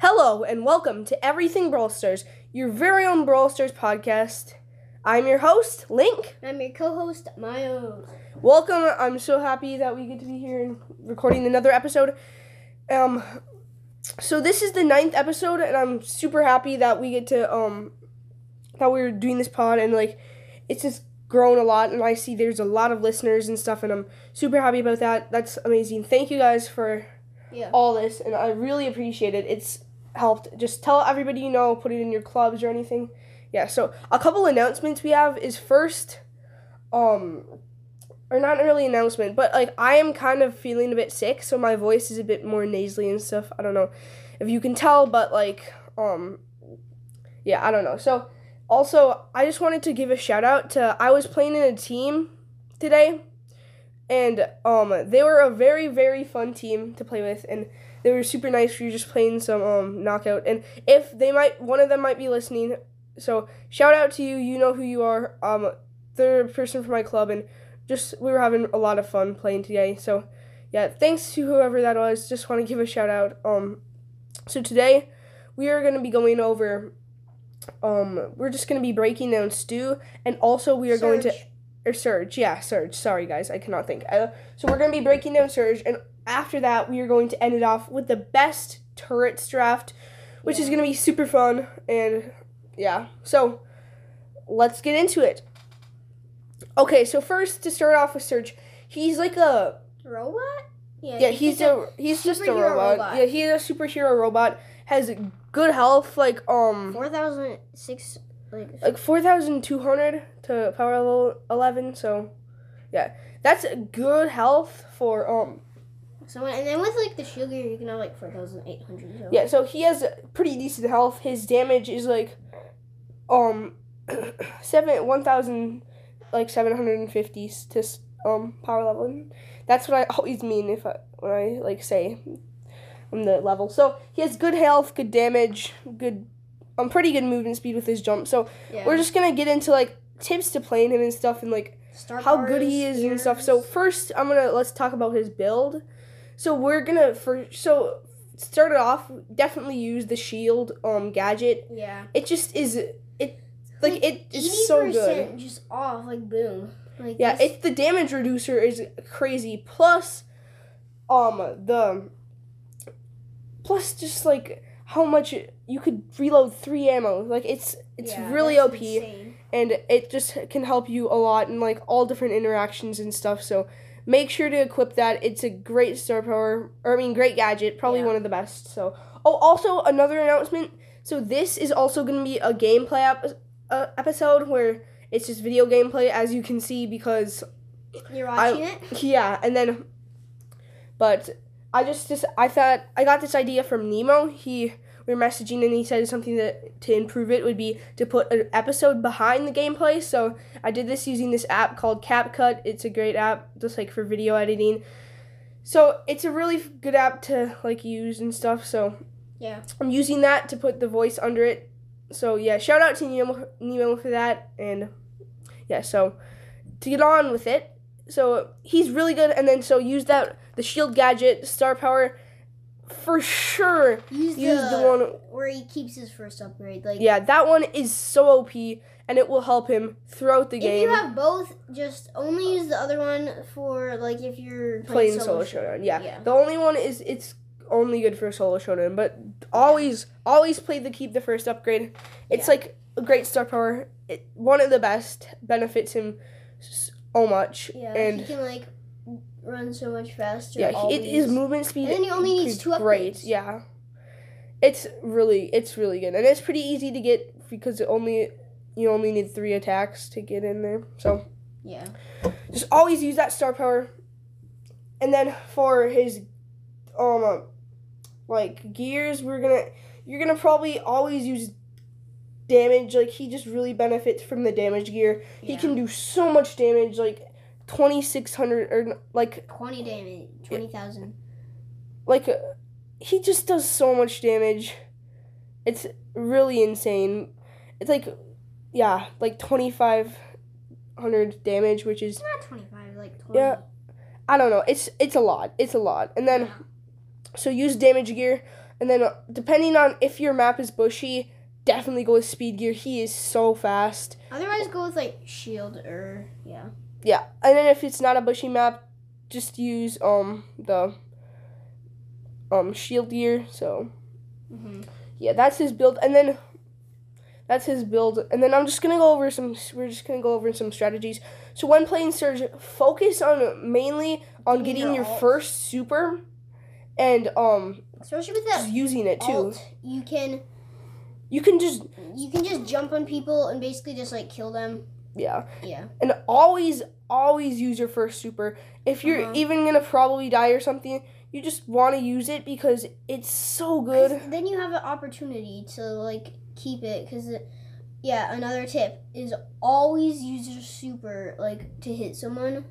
Hello and welcome to Everything Brawl Stars, your very own Brawl Stars podcast. I'm your host, Link. I'm your co-host, Miles. Welcome. I'm so happy that we get to be here and recording another episode. Um, so this is the ninth episode, and I'm super happy that we get to um that we're doing this pod, and like it's just grown a lot, and I see there's a lot of listeners and stuff, and I'm super happy about that. That's amazing. Thank you guys for Yeah. all this, and I really appreciate it. It's helped. Just tell everybody you know, put it in your clubs or anything. Yeah. So a couple announcements we have is first, um, or not really announcement, but like I am kind of feeling a bit sick, so my voice is a bit more nasally and stuff. I don't know if you can tell, but like, um, yeah, I don't know. So also, I just wanted to give a shout out to I was playing in a team today and um they were a very very fun team to play with and they were super nice for you just playing some um knockout. And if they might one of them might be listening so shout out to you. You know who you are. Um they're person from my club and just we were having a lot of fun playing today. So yeah thanks to whoever that was. Just want to give a shout out. Um so today we are going to be going over um we're just going to be breaking down Stu and also we are going to or Surge, yeah, Surge. Sorry, guys, I cannot think. Uh, so we're gonna be breaking down Surge, and after that, we are going to end it off with the best turrets draft, which is gonna be super fun. And yeah, so let's get into it. Okay, so first to start off with Surge, he's like a robot. yeah, yeah he's a he's just a robot. robot. Yeah, he's a superhero robot. Has good health, like um four thousand six like like 4,200 to power level 11. So, yeah, that's good health for um. So and then with like the sugar you can have like four thousand eight hundred. So. Yeah, so he has pretty decent health. His damage is like um seven 1,000 like 750 to um power level. That's what I always mean if I when I like say on the level. So he has good health, good damage, good um pretty good movement speed with his jump. So Yeah. we're just gonna get into like tips to playing him and stuff and like Star how good he is and stuff. So first, I'm gonna let's talk about his build. So we're gonna for so start it off. Definitely use the shield um gadget. yeah, It just is it like it is 80% so good. Just off like boom. Like Yeah, this- it's the damage reducer is crazy. Plus, um the plus just like how much you could reload three ammo. Like it's it's yeah, really OP. insane. and it just can help you a lot in like all different interactions and stuff. So make sure to equip that. It's a great star power, or I mean, great gadget, probably Yeah. one of the best. So oh, also another announcement. So this is also going to be a gameplay ep- uh, episode where it's just video gameplay, as you can see, because You're I- watching it. yeah, and then, but I just just I thought I got this idea from Nemo. He we were messaging and he said something that to improve it would be to put an episode behind the gameplay. So I did this using this app called CapCut. It's a great app, just like for video editing. So it's a really good app to like use and stuff. So Yeah. I'm using that to put the voice under it. So yeah, shout out to Nemo, Nemo for that. And yeah, so to get on with it, so he's really good. And then so use that the shield gadget, star power, for sure. Use, Use the, the one. where he keeps his first upgrade. Like Yeah, that one is so OP, and it will help him throughout the If game. If you have both, just only use the other one for like if you're playing solo showdown. Yeah. the only one is it's only good for solo showdown, but always always play the keep the first upgrade. It's Yeah. like a great star power. It, one of the best benefits him so much, Yeah, and he can like run so much faster. yeah, he, it, his movement speed. And then he only needs is two Great, upgrades. yeah. It's really it's really good, and it's pretty easy to get because it only you only need three attacks to get in there. So Yeah. just always use that star power. And then for his um uh, like gears, we're gonna you're gonna probably always use damage. Like he just really benefits from the damage gear. He can do so much damage, like twenty six hundred or like twenty damage, twenty thousand. like uh, he just does so much damage. It's really insane. It's like yeah, like twenty five hundred damage, which is Not twenty five, like twenty. Yeah. I don't know. It's it's a lot. It's a lot. And then Yeah. so use damage gear And then uh, depending on if your map is bushy, definitely go with speed gear. He is so fast. Otherwise, go with like shield or yeah. Yeah, and then if it's not a bushy map, just use um the um shield gear. So Mm-hmm. yeah, that's his build, and then that's his build, and then I'm just gonna go over some. We're just gonna go over some strategies. So when playing Surge, focus on mainly on Getting your your first super, and um Especially with just that using it too. alt, you can You can just you can just jump on people and basically just like kill them. Yeah, Yeah. and always always use your first super. If you're Uh-huh. even gonna probably die or something, you just want to use it because it's so good. Then you have an opportunity to like keep it because yeah. Another tip is always use your super like to hit someone.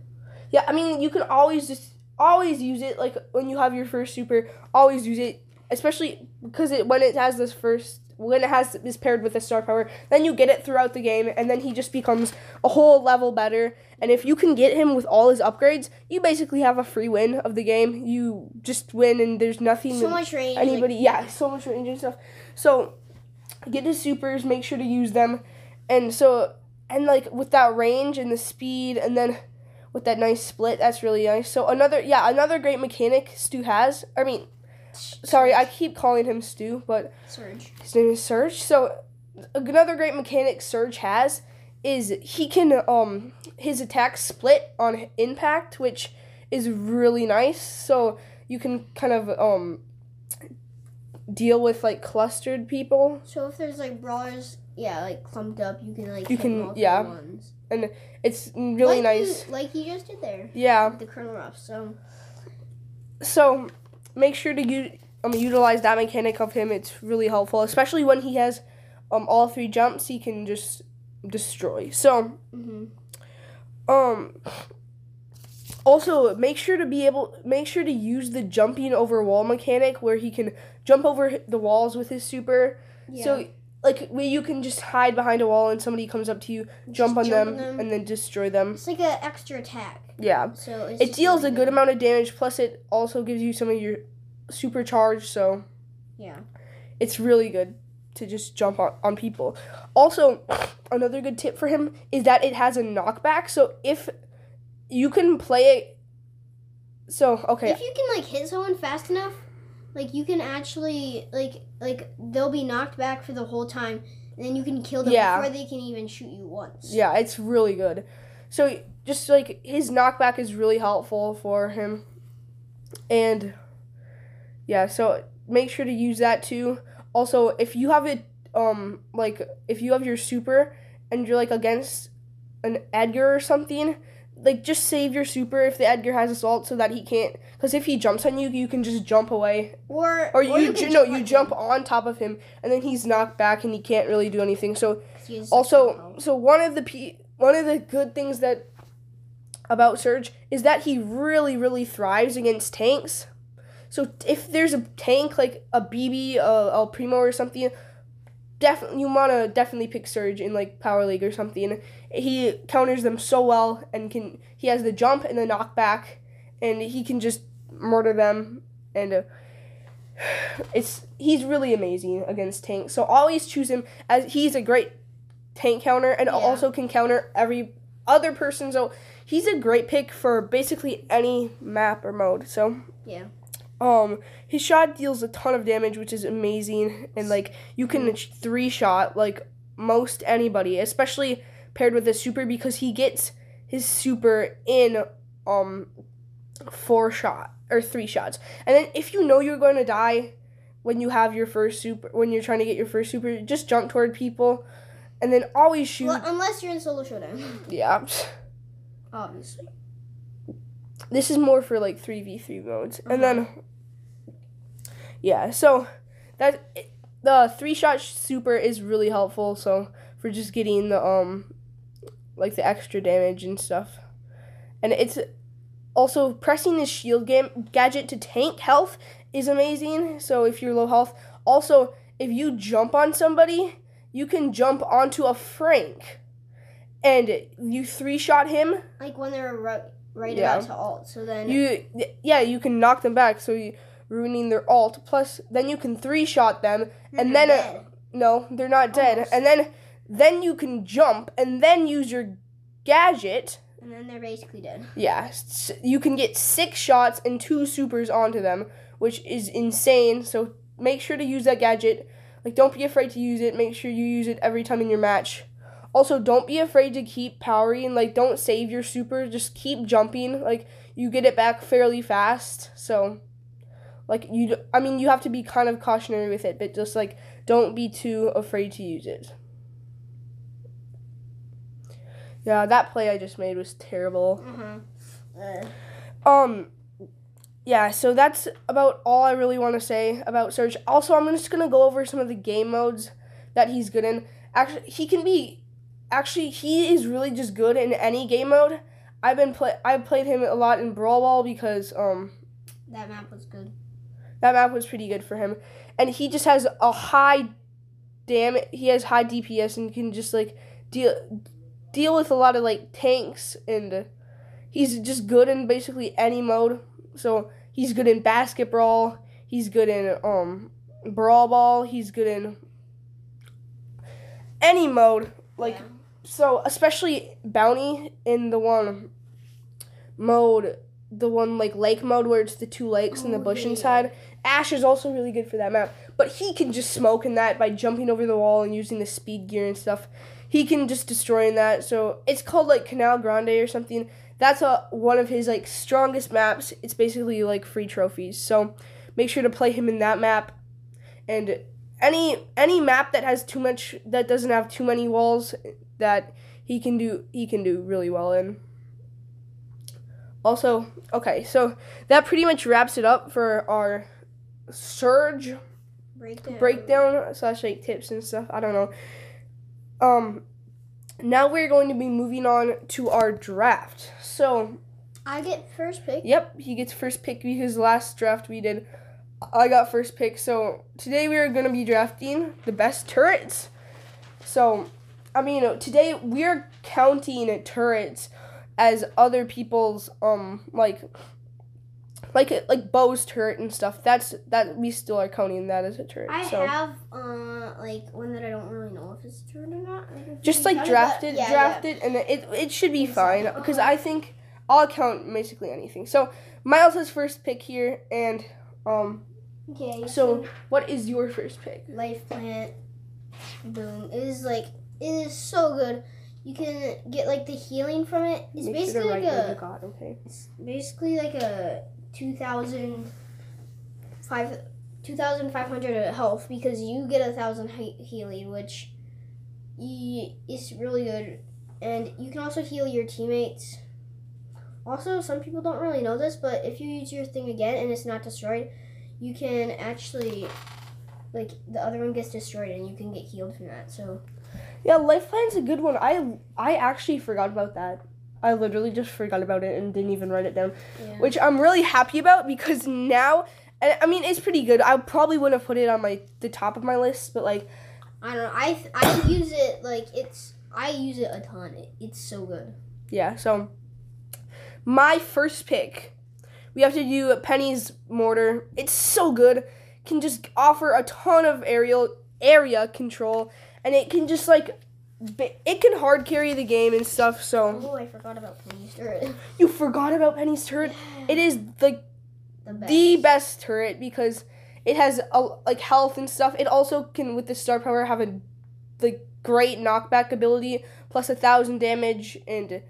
Yeah, I mean you can always just always use it like when you have your first super, always use it, especially because it when it has this first when it has is paired with a star power, then you get it throughout the game, and then he just becomes a whole level better. And if you can get him with all his upgrades, you basically have a free win of the game. You just win, and there's nothing So much range. anybody Like, yeah so much range and stuff so get his supers make sure to use them and so and like with that range and the speed and then with that nice split that's really nice so another yeah another great mechanic stu has i mean sorry i keep calling him stu but surge. his name is Surge. So another great mechanic Surge has is he can um his attacks split on impact, which is really nice. So you can kind of um deal with like clustered people. So if there's like brawlers, yeah, like clumped up, you can like You can- yeah. ones. It's really like nice. you, like you just did there. Yeah. with The Colonel Ruff. So So make sure to u- um utilize that mechanic of him. It's really helpful, especially when he has um all three jumps. He can just destroy. So hmm Um. Also, make sure to be able, make sure to use the jumping over wall mechanic where he can jump over the walls with his super. yeah. So, like, where you can just hide behind a wall and somebody comes up to you, jump, on, jump them, on them. and then destroy them. it's like an extra attack. Yeah, So it's it deals a good amount of damage. Plus, it also gives you some of your supercharge. So Yeah. it's really good to just jump on, on people. Also, another good tip for him is that it has a knockback. So if you can play it, so okay, If you can like hit someone fast enough, like you can actually like like they'll be knocked back for the whole time, and then you can kill them Yeah. before they can even shoot you once. yeah, it's really good. So just like his knockback is really helpful for him, and yeah, so make sure to use that too. Also, if you have it, um, like if you have your super and you're like against an Edgar or something, like just save your super if the Edgar has assault so that he can't. Because if he jumps on you, you can just jump away, Or or you, can ju- no, you him, jump on top of him, and then he's knocked back and he can't really do anything. So 'cause he has such also, so one of the pe- one of the good things that about Surge is that he really, really thrives against tanks. So if there's a tank like a Bibi, a uh, El Primo, or something, definitely you wanna definitely pick Surge in like Power League or something. He counters them so well and can he has the jump and the knockback, and he can just murder them and. Uh, it's he's really amazing against tanks. So always choose him as he's a great tank counter and Yeah. also can counter every other person. So he's a great pick for basically any map or mode. So Yeah. Um his shot deals a ton of damage, which is amazing, and like you can three shot like most anybody, especially paired with a super because he gets his super in um four shot or three shots. And then if you know you're going to die when you have your first super when you're trying to get your first super, just jump toward people and then always shoot. Well, unless you're in solo showdown, yeah. obviously. This is more for like 3v3 modes. And then yeah, so that the three shot super is really helpful so for just getting the um like the extra damage and stuff. And it's also pressing the shield game gadget to tank health is amazing. So if you're low health, also if you jump on somebody, you can jump onto a Frank and you three shot him Like when they're right, right Yeah. about to alt. So then you yeah you can knock them back so you ruining their alt. Plus, then you can three shot them, and They're then uh, no, they're not dead. Almost. And then then you can jump, and then use your gadget. and then they're basically dead. Yeah, you can get six shots and two supers onto them, which is insane. So make sure to use that gadget. Like, don't be afraid to use it. Make sure you use it every time in your match. Also, don't be afraid to keep powering. Like, don't save your super. Just keep jumping. Like, you get it back fairly fast. So, like, you, i mean, you have to be kind of cautionary with it, but just like, don't be too afraid to use it. Yeah, that play I just made was terrible. Uh-huh. Um, yeah, so that's about all I really want to say about Surge. Also, I'm just gonna go over some of the game modes that he's good in. Actually, he can be. Actually, he is really just good in any game mode. I've been play. I've played him a lot in Brawl Ball because um That map was good. That map was pretty good for him, and he just has a high damn. He has high DPS and can just like deal deal with a lot of like tanks and he's just good in basically any mode. So he's good in basketball. He's good in um brawl ball. He's good in any mode. Like Yeah. so, especially bounty in the one mode, the one like lake mode where it's the two lakes and the Oh, bush yeah. inside. Ash is also really good for that map, but he can just smoke in that by jumping over the wall and using the speed gear and stuff. He can just destroy in that. So it's called like Canal Grande or something. That's a one of his like strongest maps. It's basically like free trophies. So make sure to play him in that map. And any any map that has too much that doesn't have too many walls that he can do he can do really well in. Also, okay, so that pretty much wraps it up for our surge Breakdown. breakdown slash like tips and stuff. I don't know. Um, now we're going to be moving on to our draft. So, I get first pick. yep, he gets first pick because last draft we did, I got first pick. So today we are going to be drafting the best turrets. So, I mean, today we're counting turrets as other people's um like like like Bo's turret and stuff. That's that we still are counting that as a turret. I so. have uh like one that I don't really know if it's true or not. Can just like drafted, draft but it, yeah, and it it should be fine because Okay. I think I'll count basically anything. So Miles has first pick here, and um, Yeah. Okay. so what is your first pick? life plant, boom. It is like it is so good. You can get like the healing from it. It's Make sure basically to like a got, okay? it's basically like a two thousand five. 2,500 health because you get a thousand he- healing, which is really good. And you can also heal your teammates. Also, some people don't really know this, but if you use your thing again and it's not destroyed, you can actually, like, the other one gets destroyed and you can get healed from that. So, Yeah, life plan's a good one. I I actually forgot about that. I literally just forgot about it and didn't even write it down, yeah. which I'm really happy about because now. I mean, it's pretty good. I probably wouldn't have put it on my the top of my list, but like I don't know. I, th- I use it, like, it's, I use it a ton. It, it's so good. Yeah, so my first pick, we have to do a Penny's mortar. It's so good. Can just offer a ton of aerial area control, and it can just like it can hard carry the game and stuff. So Oh, I forgot about Penny's turret. you forgot about Penny's turret. It is like The best. the best turret because it has a, like health and stuff. It also can with the star power have a like great knockback ability plus a thousand damage and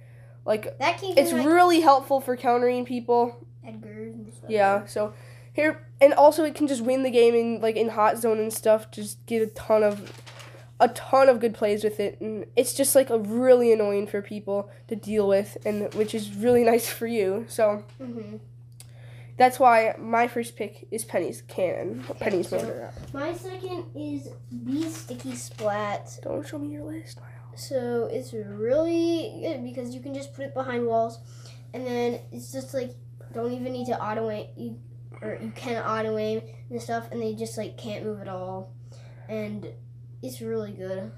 like That can it's like, really helpful for countering people. Stuff. Yeah, so here and also it can just win the game in like in hot zone and stuff. Just get a ton of a ton of good plays with it, and it's just like a really annoying for people to deal with, and which is really nice for you. So hmm that's why my first pick is Penny's cannon, Penny's so- motor. My second is Bee Sticky Splat. Don't show me your list. So it's really good because you can just put it behind walls, and then it's just like don't even need to auto aim, you, or you can auto aim and stuff, and they just like can't move at all, and it's really good.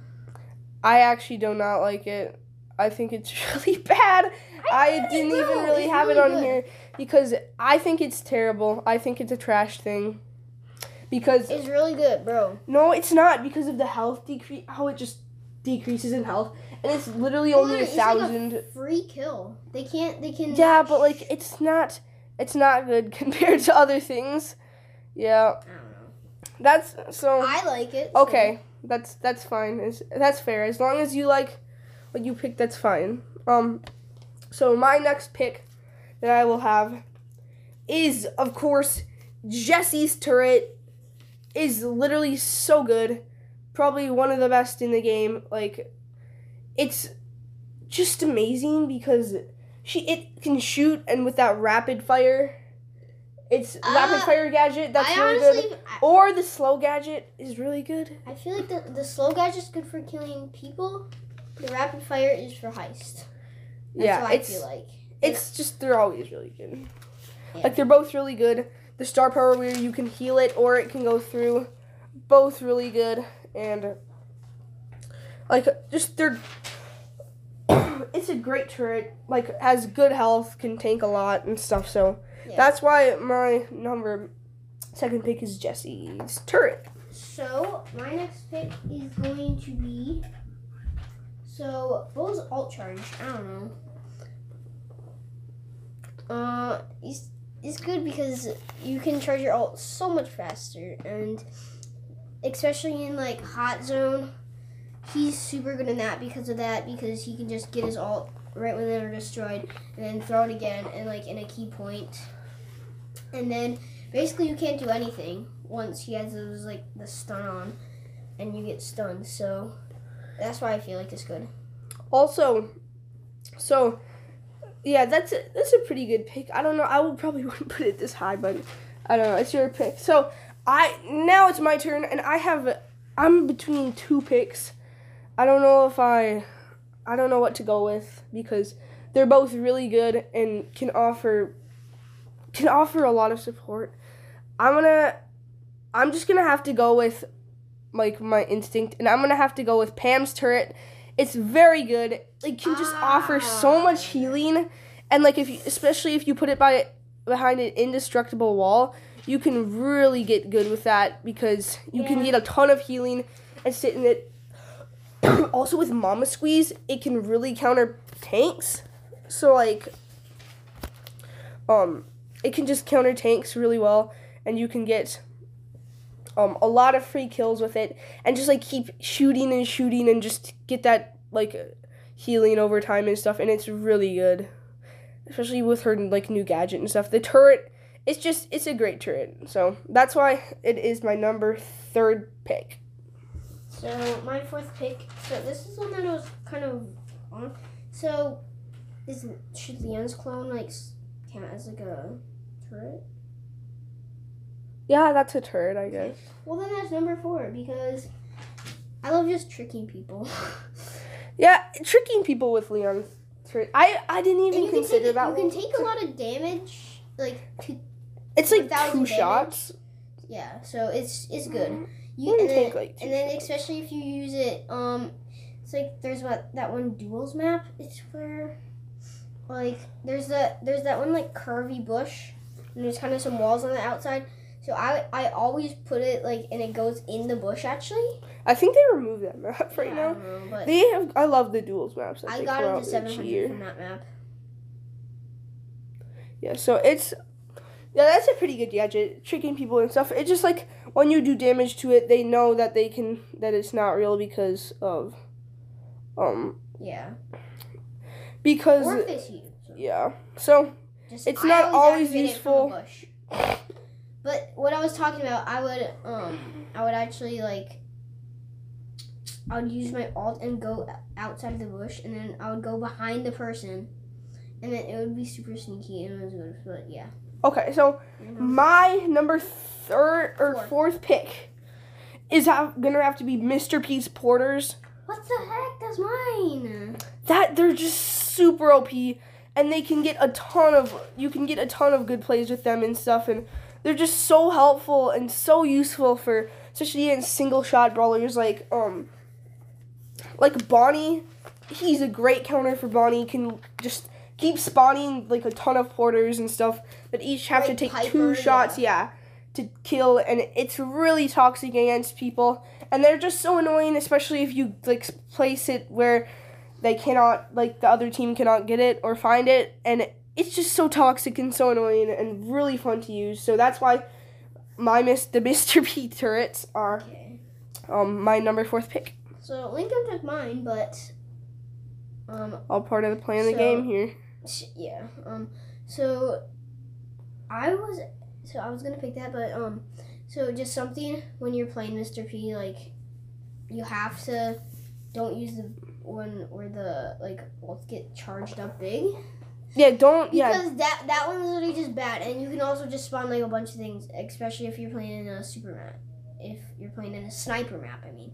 I actually do not like it. I think it's really bad. I, think didn't it's even really It's have it on good. here because I think it's terrible. I think it's a trash thing. Because It's really good, bro. no, it's not because of the health decrease. How it just decreases in health, and it's literally Well, only a it's like a thousand. Free kill. They can't. They can. yeah, but like it's not. It's not good compared to other things. Yeah, I don't know. that's so. I like it. so- Okay, that's that's fine. It's, that's fair. As long as you like what you pick, that's fine. Um, so my next pick that I will have is, of course, Jessie's turret. Is literally so good, probably one of the best in the game. Like, it's just amazing because she it can shoot and with that rapid fire. It's rapid Uh, fire gadget. That's I really good. honestly, I, Or the slow gadget is really good. I feel like the the slow gadget's good for killing people. The rapid fire is for heist. That's yeah, I feel like. it's just they're always really good. Yeah. Like they're both really good. The star power where you can heal it or it can go through, both really good and like just they're. it's a great turret. Like has good health, can tank a lot and stuff. So Yeah. that's why my number second pick is Jessie's turret. So my next pick is going to be. So what was alt charge? I don't know. Uh, it's it's good because you can charge your alt so much faster, and especially in like hot zone, he's super good in that because of that. Because he can just get his alt right when they're destroyed, and then throw it again, and like in a key point, and then basically you can't do anything once he has those like the stun on, and you get stunned. So that's why I feel like it's good. Also, so yeah, that's a, that's a pretty good pick. I don't know. I would probably wouldn't put it this high, but I don't know. It's your pick. So I now it's my turn, and I have I'm between two picks. I don't know if I I don't know what to go with because they're both really good and can offer can offer a lot of support. I'm gonna I'm just gonna have to go with like my instinct, and I'm gonna have to go with Pam's turret. It's very good. It can just offer so much healing, and like if you, especially if you put it by behind an indestructible wall, you can really get good with that because you can get a ton of healing and sit in it. also with Mama Squeeze, it can really counter tanks. So like, um, it can just counter tanks really well, and you can get um a lot of free kills with it, and just like keep shooting and shooting and just get that like healing over time and stuff, and it's really good, especially with her like new gadget and stuff. The turret, it's just it's a great turret, so that's why it is my number third pick. So my fourth pick. So this is one that I was kind of on. So is should Leon's clone like count as like a turret? Yeah, that's a turret, I guess. Well then that's number four because I love just tricking people. Yeah, tricking people with Leon. turret. I I didn't even consider take that. you can take a lot of damage. Like to, It's like two damage. shots. yeah, so it's it's good. You You can and then, take like two and then especially if you use it, um, it's like there's what that one duels map. It's where, like, there's the there's that one like curvy bush, and there's kind of some walls on the outside. So I I always put it like, and it goes in the bush actually. I think they removed that map right I now. know, but They have. I love the duels maps. I got throw it to 700 year. from that map. Yeah, so it's yeah, that's a pretty good gadget, tricking people and stuff. It's just like when you do damage to it, they know that they can that it's not real because of um Yeah. because. So yeah. So just, It's not always activate it from a useful. But what I was talking about, I would um I would actually like I would use my alt and go outside of the bush, and then I would go behind the person, and then it would be super sneaky and it was good. But yeah, okay, so my number third or Fourth. fourth pick is ha- gonna have to be Mr. P's Porters. what the heck? That's mine. that they're just super OP and they can get a ton of you can get a ton of good plays with them and stuff. And they're just so helpful and so useful for especially in single shot brawlers like um like Bonnie. He's a great counter for Bonnie. Can just keep spawning like a ton of porters and stuff. That each have to take Piper, two shots, yeah, to kill, and it's really toxic against people. And they're just so annoying, especially if you like place it where they cannot, like the other team cannot get it or find it, and it's just so toxic and so annoying and really fun to use. So that's why my miss the Mr. P turrets are Okay. um my number fourth pick. So Lincoln took mine, but um All part of the play of the game here. yeah um so I was so I was gonna pick that, but um so just something when you're playing Mr. P like you have to don't use the one where the like ults get charged up big Yeah, don't yeah. because that that one's literally just bad, and you can also just spawn like a bunch of things, especially if you're playing in a super map. If you're playing in a sniper map, I mean.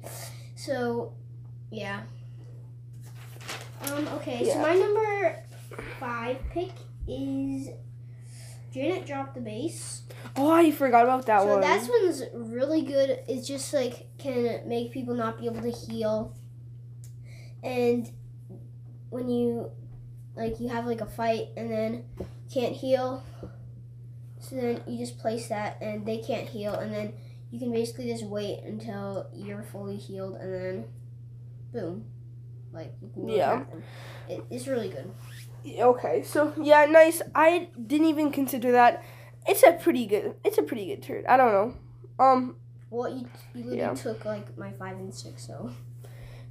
So, yeah. Um. Okay. So my number five pick is Janet dropped the base. Oh, I forgot about that so one. So that one's really good. It's just like can make people not be able to heal, and when you like you have like a fight and then can't heal, so then you just place that and they can't heal, and then you can basically just wait until you're fully healed, and then boom, like you can go Yeah. It, it's really good. Okay, so yeah, nice. I didn't even consider that. It's a pretty good. It's a pretty good turn. I don't know. Um. Well, you you literally Yeah. took like my five and six, so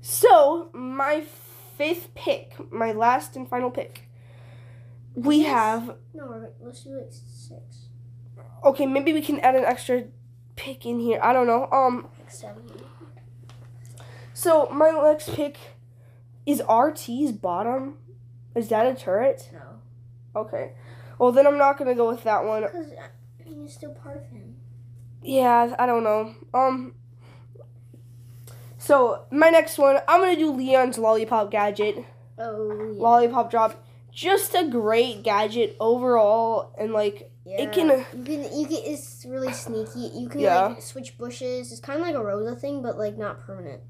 So my fifth pick, my last and final pick. We Yes. have no, let's do like six, okay. Maybe we can add an extra pick in here. I don't know. Um. like seven. So my next pick is RT's bottom. Is that a turret? No. Okay. Well, then I'm not gonna go with that one. Because mean, it's still part of him. Yeah, I don't know. Um. So my next one, I'm gonna do Leon's lollipop gadget. Oh yeah. Lollipop drop, just a great gadget overall, and like yeah. it can. You can you can. It's really sneaky. You can Yeah. like switch bushes. It's kind of like a Rosa thing, but like not permanent.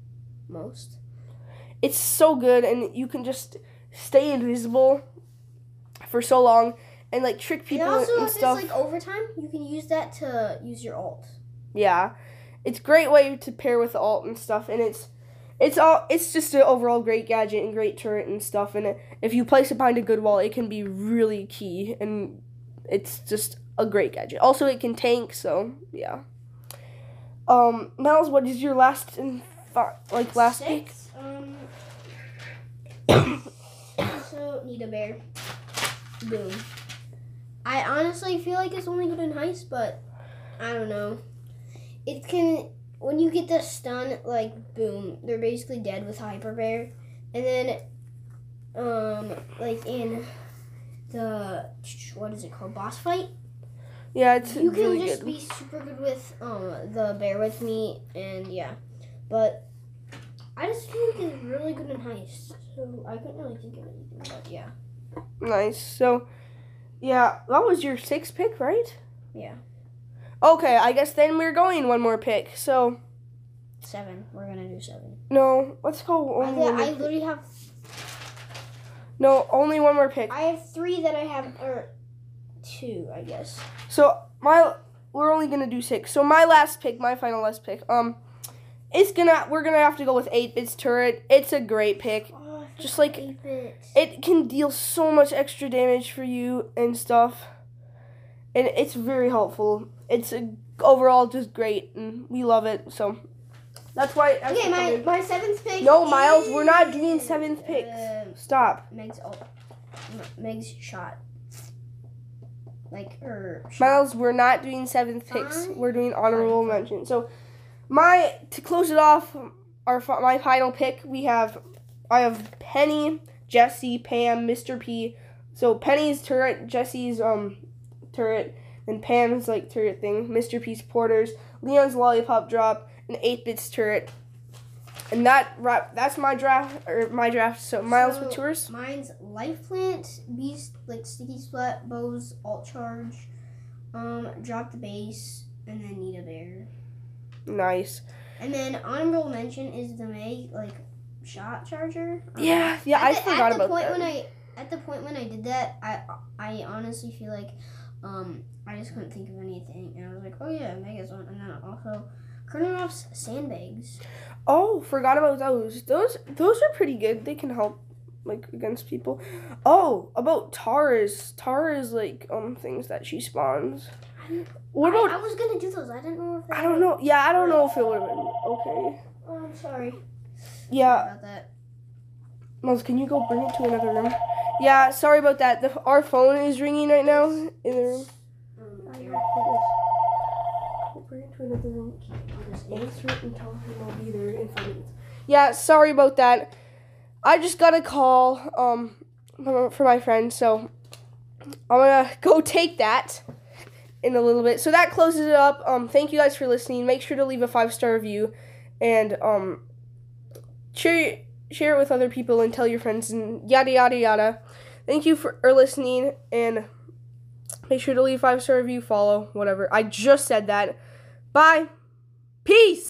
Most. It's so good, and you can just stay invisible for so long, and like trick people And also, and if stuff. it's like overtime, you can use that to use your alt. Yeah, it's a great way to pair with alt and stuff, and it's it's all it's just an overall great gadget and great turret and stuff. And it, if you place it behind a good wall, it can be really key, and it's just a great gadget. Also, it can tank, so yeah. Um, Miles, what is your last and like last pick? Six, Um. so Nita bear. Boom. I honestly feel like it's only good in heist, but I don't know. It can when you get the stun, like boom, they're basically dead with hyper bear, and then um like in the what is it called boss fight Yeah, it's you can really just good. be super good with um the bear with me and yeah but i just feel like it's really good in heist so i couldn't really think of anything but yeah Nice. So, yeah, that was your sixth pick, right? Yeah. Okay, I guess then we're going one more pick. So seven we're gonna do seven no, let's go I, only one I more pick. literally have No, only one more pick. i have three that i have or two i guess So my we're only gonna do six. So my last pick, my final last pick, um, it's gonna we're gonna have to go with eight bits turret. It's a great pick. oh, Just like- It can deal so much extra damage for you and stuff, and it's very helpful. It's a, overall just great, and we love it. So that's why. I okay my, my seventh pick No, Miles, we're not doing seventh picks. uh, Stop, meg's ult meg's shot like her shot. Miles. We're not doing seventh picks. We're doing honorable mention. So my to close it off, our my final pick we have I have Penny, Jessie, Pam, Mr. P. So Penny's turret, Jessie's um turret, and Pam's like turret thing, Mr. P's porters, Leon's lollipop drop, and 8 bits turret. And that wrap that's my draft or my draft. So Miles, So- what's yours? Mine's life plant, beast like sticky splat, bows, alt charge, um, drop the bass, and then Nita bear. Nice. And then honorable mention is the Meg like shot charger. Um, Yeah, yeah, I the, forgot at the about point that. when I at the point when I did that, I I honestly feel like um I just couldn't think of anything, and I was like, oh yeah, Mega's one, and then also Colonel Ruff's sandbags. Oh, forgot about those. Those those are pretty good. They can help like against people. Oh, about Tara's Tara's like um things that she spawns. What about I was gonna do those. I didn't know if I don't know. Yeah, I don't know if it would have been okay. Oh, I'm sorry Yeah, about that. Miles, can you go bring it to another room? Yeah, sorry about that. The, our phone is ringing right now in the room. Yeah, sorry about that. I just got a call um from my friend, so I'm gonna go take that in a little bit. So that closes it up. Um, thank you guys for listening. Make sure to leave a five star review, and um, share share it with other people and tell your friends and yada yada yada. Thank you for, for listening and make sure to leave five star review, follow, whatever. I just said that. Bye. Peace.